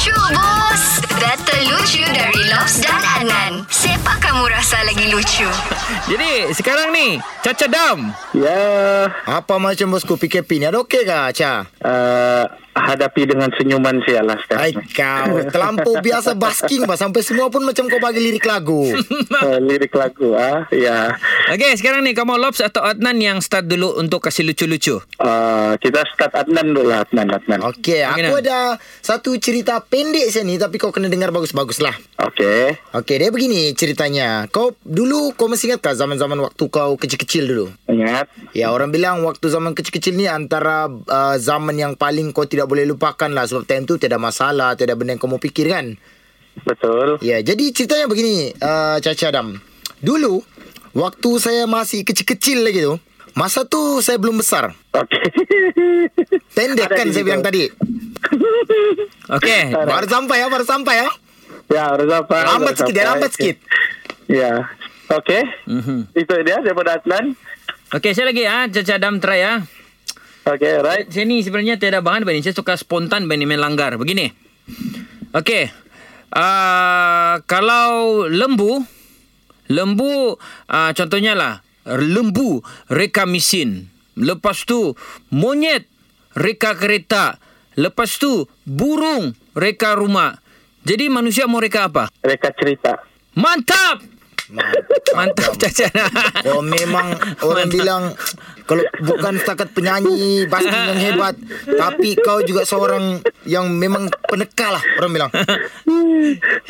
Lucu bos Data lucu dari Lobs dan Adnan Siapa kamu rasa lagi lucu? Jadi sekarang ni Caca Dam Ya, Apa macam bosku PKP ni? Ada okey ke, Cha? uh, hadapi dengan senyuman sialah Hai sekarang. kau, terlampau biasa basking bah Sampai semua pun macam kau bagi lirik lagu uh, lirik lagu ah, ya. Okay sekarang ni Kamu Lobs atau Adnan Yang start dulu Untuk kasih lucu-lucu Uh, kita start Adnan dulu lah, Adnan, Adnan. Okey, Okey, aku Nam. ada satu cerita pendek saya ni Tapi kau kena dengar bagus-bagus lah Okey. Okey, dia begini ceritanya Kau dulu, kau masih ingat tak zaman-zaman waktu kau kecil-kecil dulu? Ingat? Ya, orang bilang waktu zaman kecil-kecil ni antara uh, zaman yang paling kau tidak boleh lupakan lah Sebab time tu tiada masalah, tiada benda yang kau mau fikir kan? Betul. Ya, jadi ceritanya begini, uh, Caca Adam. Dulu, waktu saya masih kecil-kecil lagi tu, masa tu saya belum besar. Okey. Pendek Ada kan saya bilang tadi. Okay Baru sampai ya, baru sampai ya. Ya, harus apa? Lambat sikit ya, lambat sikit. Ya. Okey. Mhm. Itu dia daripada Adnan. Okay saya lagi ah Caca Dam try ah Okey, right. Saya ni sebenarnya tiada bahan Bani Saya suka spontan Bani main langgar. Begini. Okay. Uh, Kalau lembu Lembu uh, Contohnya lah Lembu Reka mesin. Lepas tu Monyet Reka kereta. Lepas tu Burung Reka rumah. Jadi manusia mau reka apa? Mereka cerita. Mantap! Mantap. Caca Kau memang orang bilang kalau bukan setakat penyanyi basking yang hebat, tapi kau juga seorang yang memang peneka lah orang bilang.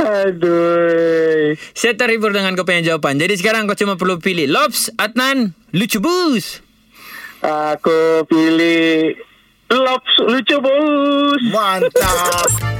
Aduh. Saya terhibur dengan kau punya jawapan. Jadi sekarang kau cuma perlu pilih Lobs, Adnan, Lucu Bus. Aku pilih Lops lucu bos. Mantap.